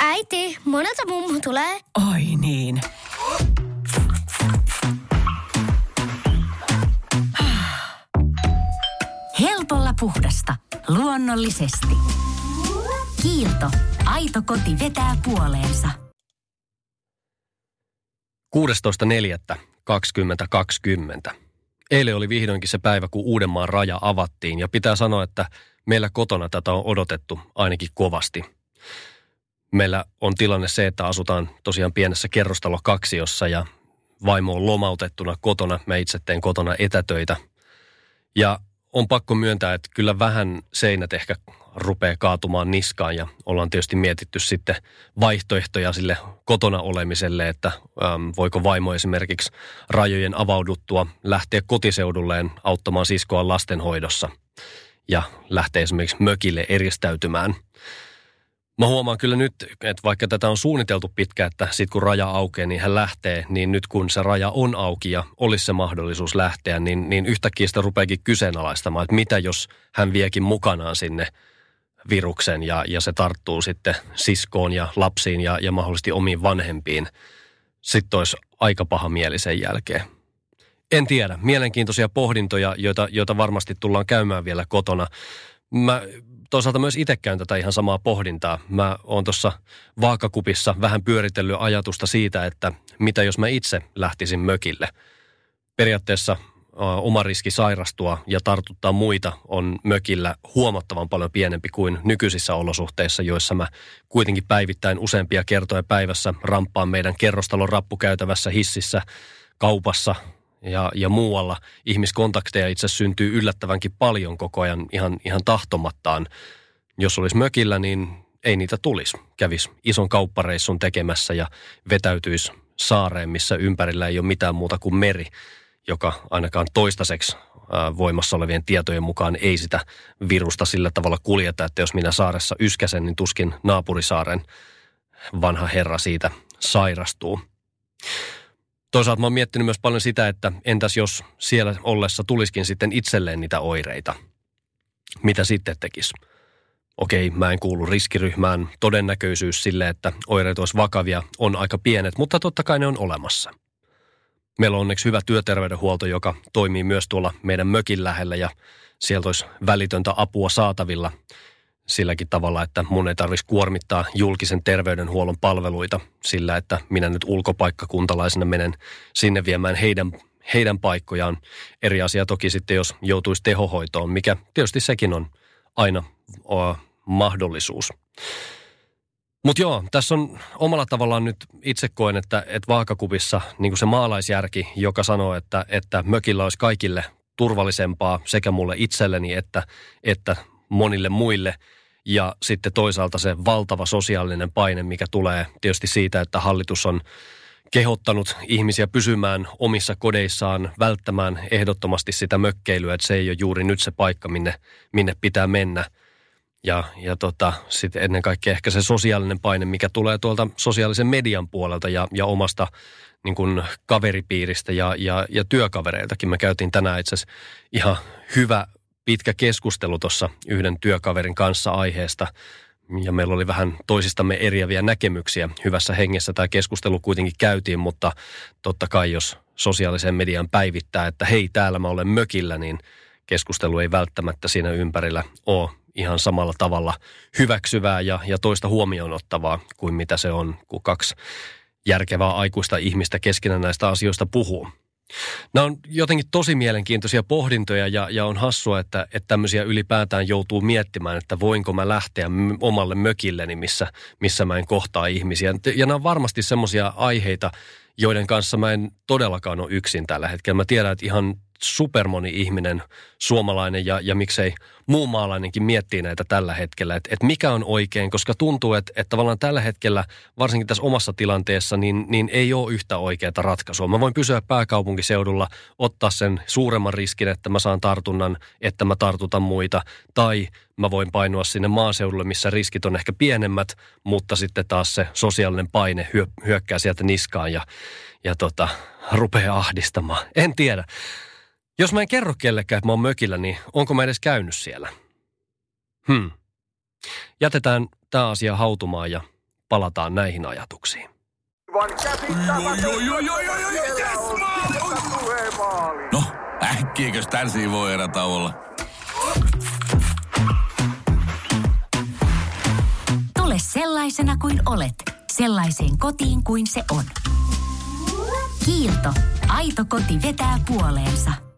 Äiti, monelta mummu tulee? Oi niin. Helpolla puhdasta. Luonnollisesti. Kiilto. Aito koti vetää puoleensa. 16.4.2020. Eilen oli vihdoinkin se päivä, kun Uudenmaan raja avattiin ja pitää sanoa, että meillä kotona tätä on odotettu ainakin kovasti. Meillä on tilanne se, että asutaan tosiaan pienessä kerrostalo kaksiossa ja vaimo on lomautettuna kotona. Mä itse teen kotona etätöitä. Ja on pakko myöntää, että kyllä vähän seinät ehkä rupeaa kaatumaan niskaan ja ollaan tietysti mietitty sitten vaihtoehtoja sille kotona olemiselle, että äm, voiko vaimo esimerkiksi rajojen avauduttua lähteä kotiseudulleen auttamaan siskoa lastenhoidossa ja lähteä esimerkiksi mökille eristäytymään – Mä huomaan kyllä nyt, että vaikka tätä on suunniteltu pitkään, että sit kun raja aukeaa, niin hän lähtee, niin nyt kun se raja on auki ja olisi se mahdollisuus lähteä, niin, niin yhtäkkiä sitä rupeakin kyseenalaistamaan, että mitä jos hän viekin mukanaan sinne viruksen ja, ja se tarttuu sitten siskoon ja lapsiin ja, ja mahdollisesti omiin vanhempiin. Sitten olisi aika paha mieli sen jälkeen. En tiedä. Mielenkiintoisia pohdintoja, joita, joita varmasti tullaan käymään vielä kotona. Mä toisaalta myös itse käyn tätä ihan samaa pohdintaa. Mä oon tuossa vaakakupissa vähän pyöritellyt ajatusta siitä, että mitä jos mä itse lähtisin mökille. Periaatteessa oma riski sairastua ja tartuttaa muita on mökillä huomattavan paljon pienempi kuin nykyisissä olosuhteissa, joissa mä kuitenkin päivittäin useampia kertoja päivässä ramppaan meidän kerrostalon rappukäytävässä hississä, kaupassa, ja, ja muualla ihmiskontakteja itse syntyy yllättävänkin paljon koko ajan ihan, ihan tahtomattaan. Jos olisi mökillä, niin ei niitä tulisi. Kävis ison kauppareissun tekemässä ja vetäytyisi saareen, missä ympärillä ei ole mitään muuta kuin meri, joka ainakaan toistaiseksi voimassa olevien tietojen mukaan ei sitä virusta sillä tavalla kuljeta, että jos minä saaressa yskäsen, niin tuskin naapurisaaren vanha herra siitä sairastuu. Toisaalta mä oon miettinyt myös paljon sitä, että entäs jos siellä ollessa tuliskin sitten itselleen niitä oireita. Mitä sitten tekisi? Okei, mä en kuulu riskiryhmään. Todennäköisyys sille, että oireet olisi vakavia, on aika pienet, mutta totta kai ne on olemassa. Meillä on onneksi hyvä työterveydenhuolto, joka toimii myös tuolla meidän mökin lähellä ja sieltä olisi välitöntä apua saatavilla – silläkin tavalla, että mun ei tarvitsisi kuormittaa julkisen terveydenhuollon palveluita sillä, että minä nyt ulkopaikkakuntalaisena menen sinne viemään heidän, heidän paikkojaan. Eri asia toki sitten, jos joutuisi tehohoitoon, mikä tietysti sekin on aina o, mahdollisuus. Mutta joo, tässä on omalla tavallaan nyt itse koen, että, että vaakakupissa niin se maalaisjärki, joka sanoo, että, että mökillä olisi kaikille turvallisempaa sekä mulle itselleni että, että monille muille. Ja sitten toisaalta se valtava sosiaalinen paine, mikä tulee tietysti siitä, että hallitus on kehottanut ihmisiä pysymään omissa kodeissaan, välttämään ehdottomasti sitä mökkeilyä, että se ei ole juuri nyt se paikka, minne, minne pitää mennä. Ja, ja tota, sitten ennen kaikkea ehkä se sosiaalinen paine, mikä tulee tuolta sosiaalisen median puolelta ja, ja omasta niin kuin kaveripiiristä ja, ja, ja työkavereiltakin. Me käytiin tänään itse asiassa ihan hyvä pitkä keskustelu tuossa yhden työkaverin kanssa aiheesta. Ja meillä oli vähän toisistamme eriäviä näkemyksiä. Hyvässä hengessä tämä keskustelu kuitenkin käytiin, mutta totta kai jos sosiaalisen median päivittää, että hei täällä mä olen mökillä, niin keskustelu ei välttämättä siinä ympärillä ole ihan samalla tavalla hyväksyvää ja, ja toista huomioon ottavaa kuin mitä se on, kun kaksi järkevää aikuista ihmistä keskenään näistä asioista puhuu. Nämä on jotenkin tosi mielenkiintoisia pohdintoja ja, ja on hassua, että, että tämmöisiä ylipäätään joutuu miettimään, että voinko mä lähteä omalle mökilleni, missä, missä mä en kohtaa ihmisiä. Ja nämä on varmasti semmoisia aiheita, joiden kanssa mä en todellakaan ole yksin tällä hetkellä. Mä tiedän, että ihan supermoni ihminen, suomalainen ja, ja miksei muu maalainenkin miettii näitä tällä hetkellä, että, että mikä on oikein, koska tuntuu, että, että tavallaan tällä hetkellä, varsinkin tässä omassa tilanteessa, niin, niin ei ole yhtä oikeaa ratkaisua. Mä voin pysyä pääkaupunkiseudulla, ottaa sen suuremman riskin, että mä saan tartunnan, että mä tartutan muita, tai mä voin painua sinne maaseudulle, missä riskit on ehkä pienemmät, mutta sitten taas se sosiaalinen paine hyö, hyökkää sieltä niskaan ja, ja tota, rupeaa ahdistamaan. En tiedä. Jos mä en kerro kellekään, että mä oon mökillä, niin onko mä edes käynyt siellä? Hmm. Jätetään tämä asia hautumaan ja palataan näihin ajatuksiin. No, äkkiäkös tän voi erätä olla? Tule sellaisena kuin olet, sellaiseen kotiin kuin se on. Kiilto. Aito koti vetää puoleensa.